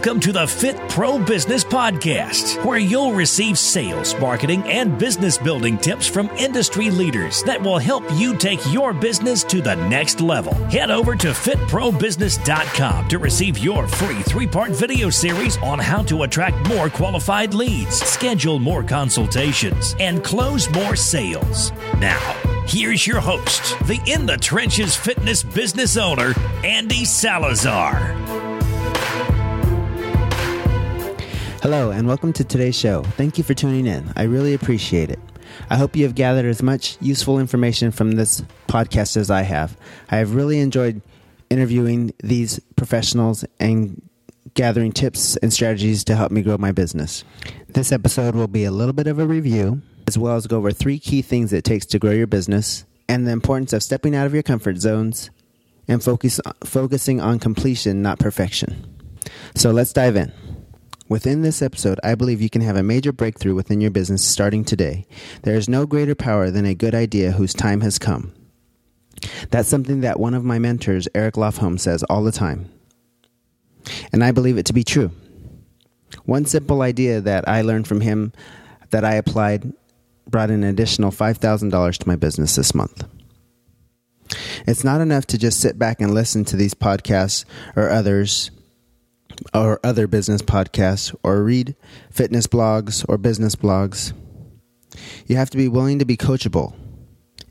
Welcome to the Fit Pro Business Podcast, where you'll receive sales, marketing, and business building tips from industry leaders that will help you take your business to the next level. Head over to fitprobusiness.com to receive your free three part video series on how to attract more qualified leads, schedule more consultations, and close more sales. Now, Here's your host, the In the Trenches fitness business owner, Andy Salazar. Hello, and welcome to today's show. Thank you for tuning in. I really appreciate it. I hope you have gathered as much useful information from this podcast as I have. I have really enjoyed interviewing these professionals and gathering tips and strategies to help me grow my business. This episode will be a little bit of a review, as well as go over three key things it takes to grow your business and the importance of stepping out of your comfort zones and focus, focusing on completion, not perfection. So let's dive in. Within this episode, I believe you can have a major breakthrough within your business starting today. There is no greater power than a good idea whose time has come. That's something that one of my mentors, Eric Lofholm, says all the time. And I believe it to be true. One simple idea that I learned from him that I applied brought an additional $5,000 to my business this month. It's not enough to just sit back and listen to these podcasts or others or other business podcasts or read fitness blogs or business blogs. You have to be willing to be coachable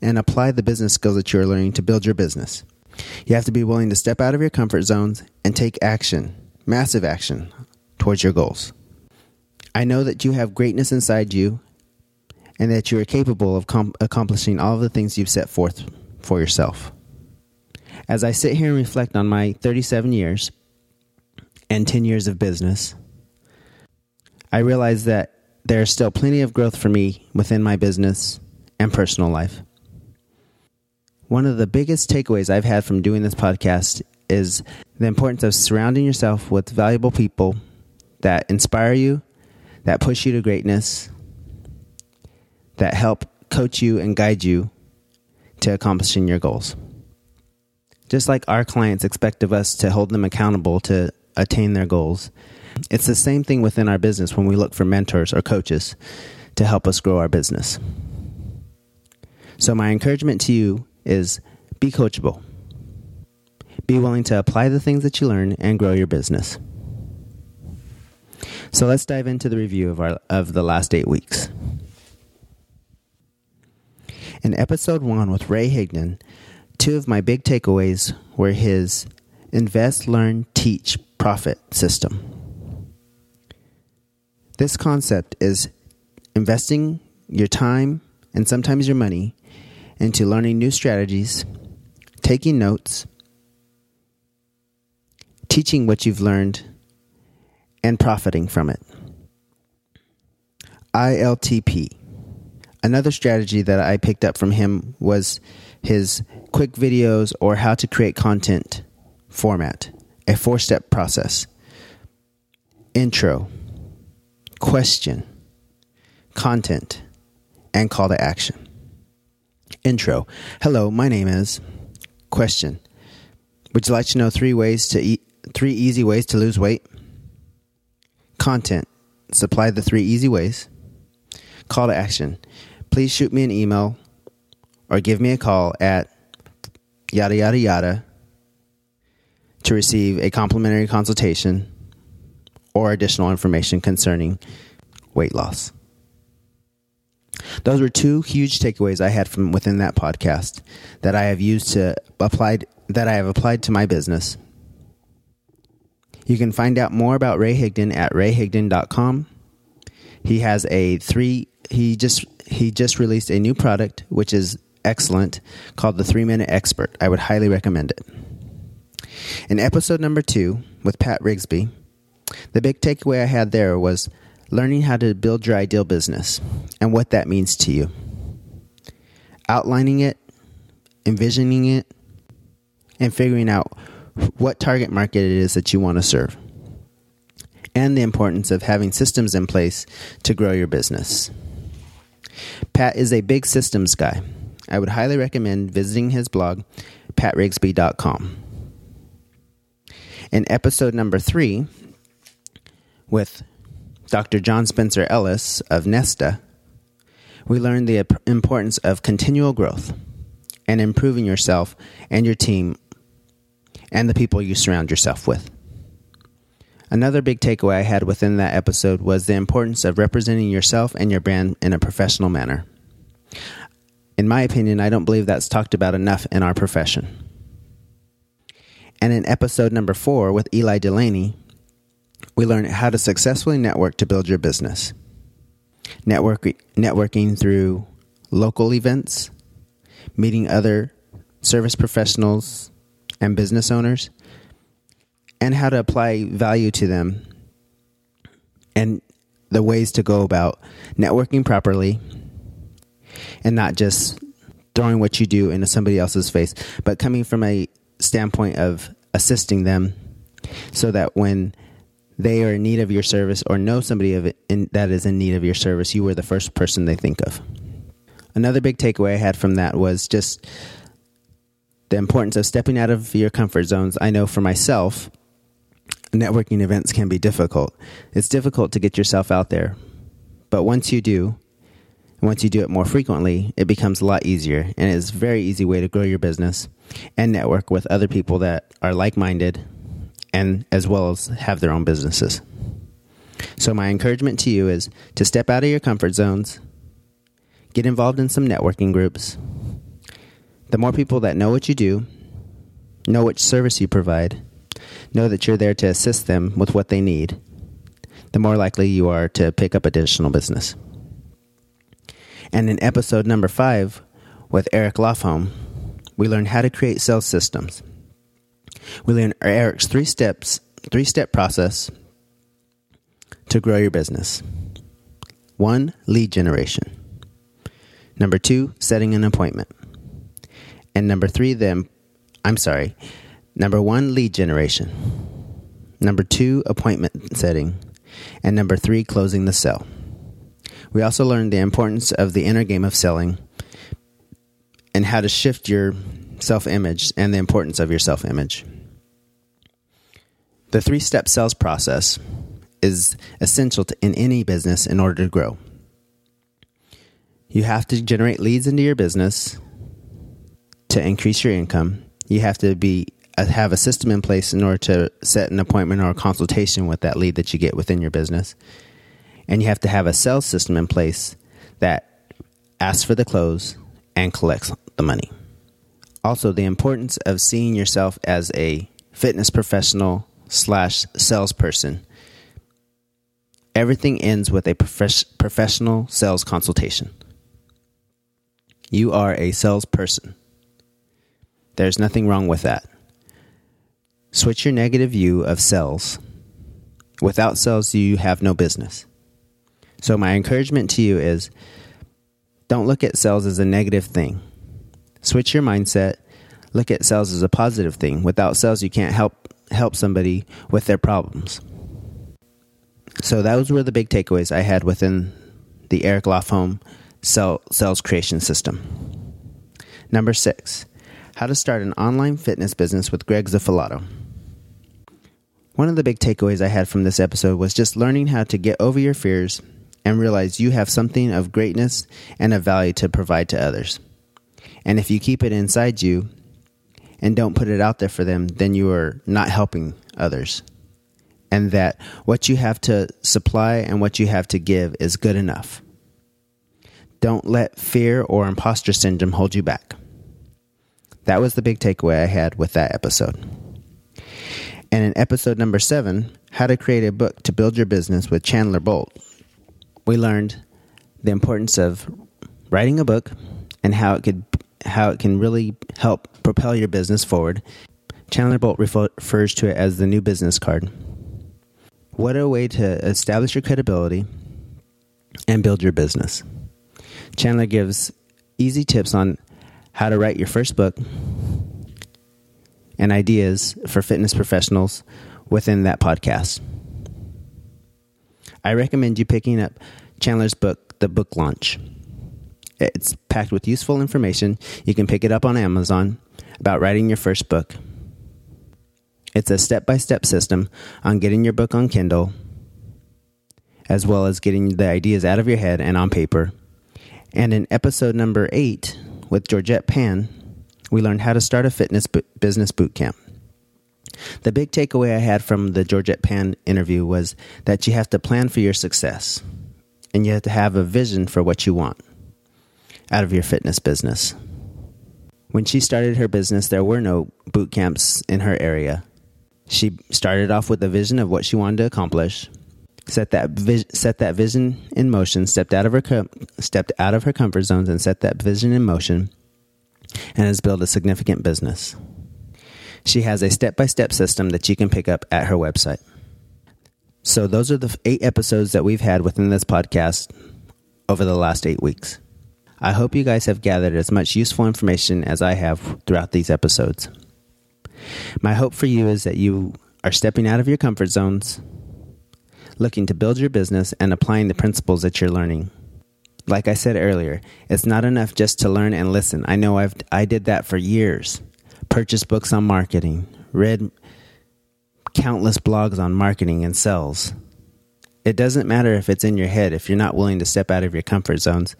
and apply the business skills that you're learning to build your business. You have to be willing to step out of your comfort zones and take action, massive action, towards your goals. I know that you have greatness inside you and that you are capable of com- accomplishing all of the things you've set forth for yourself. As I sit here and reflect on my 37 years, and 10 years of business, I realize that there is still plenty of growth for me within my business and personal life. One of the biggest takeaways I've had from doing this podcast is the importance of surrounding yourself with valuable people that inspire you, that push you to greatness, that help coach you and guide you to accomplishing your goals. Just like our clients expect of us to hold them accountable to attain their goals. It's the same thing within our business when we look for mentors or coaches to help us grow our business. So, my encouragement to you is be coachable. Be willing to apply the things that you learn and grow your business. So let's dive into the review of our of the last 8 weeks. In episode 1 with Ray Higdon, two of my big takeaways were his invest, learn, teach profit system. This concept is investing your time and sometimes your money into learning new strategies, taking notes, teaching what you've learned, and profiting from it. ILTP. Another strategy that I picked up from him was his quick videos or how to create content format a four step process intro, question, content, and call to action. Intro Hello, my name is. Question Would you like to know three ways to eat, three easy ways to lose weight? Content Supply the three easy ways. Call to action Please shoot me an email or give me a call at yada yada yada to receive a complimentary consultation or additional information concerning weight loss. Those were two huge takeaways I had from within that podcast that I have used to applied that I have applied to my business. You can find out more about Ray Higdon at rayhigdon.com. He has a 3 he just he just released a new product which is excellent called the 3 minute expert. I would highly recommend it. In episode number two with Pat Rigsby, the big takeaway I had there was learning how to build your ideal business and what that means to you. Outlining it, envisioning it, and figuring out what target market it is that you want to serve. And the importance of having systems in place to grow your business. Pat is a big systems guy. I would highly recommend visiting his blog, patrigsby.com. In episode number three, with Dr. John Spencer Ellis of Nesta, we learned the importance of continual growth and improving yourself and your team and the people you surround yourself with. Another big takeaway I had within that episode was the importance of representing yourself and your brand in a professional manner. In my opinion, I don't believe that's talked about enough in our profession. And in episode number four with Eli Delaney, we learn how to successfully network to build your business. Network, networking through local events, meeting other service professionals and business owners, and how to apply value to them, and the ways to go about networking properly and not just throwing what you do into somebody else's face, but coming from a standpoint of assisting them so that when they are in need of your service or know somebody of in, that is in need of your service, you were the first person they think of. Another big takeaway I had from that was just the importance of stepping out of your comfort zones. I know for myself, networking events can be difficult. It's difficult to get yourself out there. But once you do, once you do it more frequently, it becomes a lot easier and it's a very easy way to grow your business and network with other people that are like minded and as well as have their own businesses. So, my encouragement to you is to step out of your comfort zones, get involved in some networking groups. The more people that know what you do, know which service you provide, know that you're there to assist them with what they need, the more likely you are to pick up additional business. And in episode number five with Eric Lofholm, we learn how to create sales systems. We learn Eric's three steps, three step process to grow your business. One, lead generation. Number two, setting an appointment. And number three, then, I'm sorry, number one, lead generation. Number two, appointment setting. And number three, closing the sale. We also learned the importance of the inner game of selling and how to shift your self image and the importance of your self image. The three step sales process is essential to, in any business in order to grow. You have to generate leads into your business to increase your income. You have to be uh, have a system in place in order to set an appointment or a consultation with that lead that you get within your business and you have to have a sales system in place that asks for the close and collects the money. Also, the importance of seeing yourself as a fitness professional slash salesperson. Everything ends with a prof- professional sales consultation. You are a salesperson. There's nothing wrong with that. Switch your negative view of sales. Without sales, you have no business. So, my encouragement to you is don't look at sales as a negative thing. Switch your mindset. Look at sales as a positive thing. Without sales, you can't help help somebody with their problems. So those were the big takeaways I had within the Eric Lofholm sales creation system. Number six, how to start an online fitness business with Greg Zafalato. One of the big takeaways I had from this episode was just learning how to get over your fears and realize you have something of greatness and of value to provide to others. And if you keep it inside you and don't put it out there for them, then you are not helping others. And that what you have to supply and what you have to give is good enough. Don't let fear or imposter syndrome hold you back. That was the big takeaway I had with that episode. And in episode number seven, How to Create a Book to Build Your Business with Chandler Bolt, we learned the importance of writing a book and how it could how it can really help propel your business forward. Chandler Bolt refers to it as the new business card. What a way to establish your credibility and build your business. Chandler gives easy tips on how to write your first book and ideas for fitness professionals within that podcast. I recommend you picking up Chandler's book, The Book Launch. It's packed with useful information. You can pick it up on Amazon about writing your first book. It's a step by step system on getting your book on Kindle as well as getting the ideas out of your head and on paper. And in episode number eight with Georgette Pan, we learned how to start a fitness bu- business boot camp. The big takeaway I had from the Georgette Pan interview was that you have to plan for your success and you have to have a vision for what you want out of your fitness business. When she started her business, there were no boot camps in her area. She started off with a vision of what she wanted to accomplish, set that vi- set that vision in motion, stepped out of her com- stepped out of her comfort zones and set that vision in motion and has built a significant business. She has a step-by-step system that you can pick up at her website. So those are the eight episodes that we've had within this podcast over the last 8 weeks. I hope you guys have gathered as much useful information as I have throughout these episodes. My hope for you is that you are stepping out of your comfort zones, looking to build your business, and applying the principles that you're learning. Like I said earlier, it's not enough just to learn and listen. I know I've I did that for years. Purchased books on marketing, read countless blogs on marketing and sales. It doesn't matter if it's in your head if you're not willing to step out of your comfort zones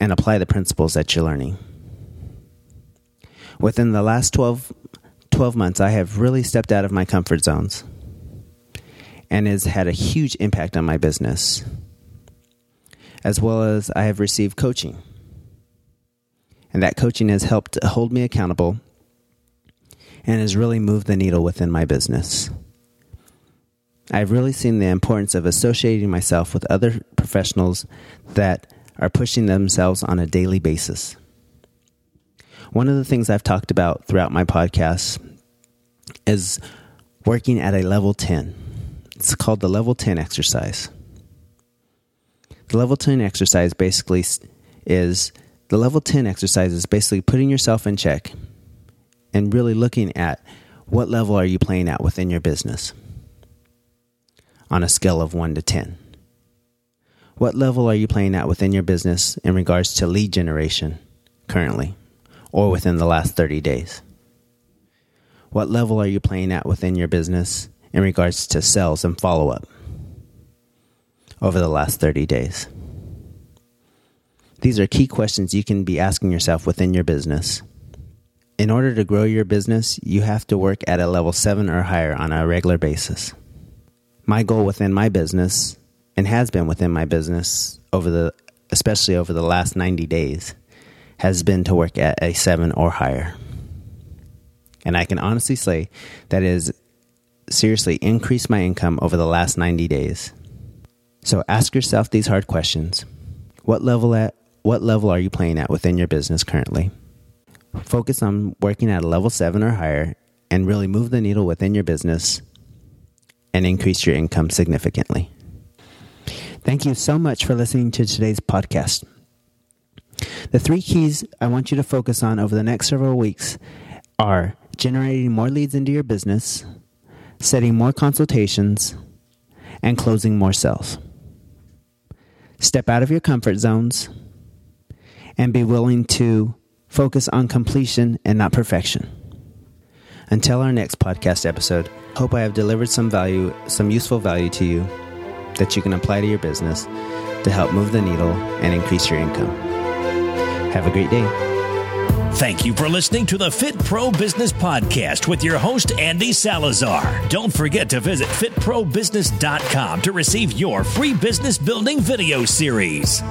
and apply the principles that you're learning. Within the last 12, 12 months, I have really stepped out of my comfort zones and has had a huge impact on my business, as well as I have received coaching. And that coaching has helped hold me accountable and has really moved the needle within my business. I've really seen the importance of associating myself with other professionals that are pushing themselves on a daily basis. One of the things I've talked about throughout my podcast is working at a level 10. It's called the level 10 exercise. The level 10 exercise basically is the level 10 exercise is basically putting yourself in check and really looking at what level are you playing at within your business on a scale of 1 to 10. What level are you playing at within your business in regards to lead generation currently or within the last 30 days? What level are you playing at within your business in regards to sales and follow up over the last 30 days? These are key questions you can be asking yourself within your business. In order to grow your business, you have to work at a level 7 or higher on a regular basis. My goal within my business and has been within my business over the especially over the last 90 days has been to work at a 7 or higher. And I can honestly say that is seriously increased my income over the last 90 days. So ask yourself these hard questions. What level at what level are you playing at within your business currently? Focus on working at a level 7 or higher and really move the needle within your business and increase your income significantly. Thank you so much for listening to today's podcast. The three keys I want you to focus on over the next several weeks are generating more leads into your business, setting more consultations, and closing more sales. Step out of your comfort zones and be willing to focus on completion and not perfection. Until our next podcast episode, hope I have delivered some value, some useful value to you that you can apply to your business to help move the needle and increase your income. Have a great day. Thank you for listening to the Fit Pro Business Podcast with your host, Andy Salazar. Don't forget to visit fitprobusiness.com to receive your free business building video series.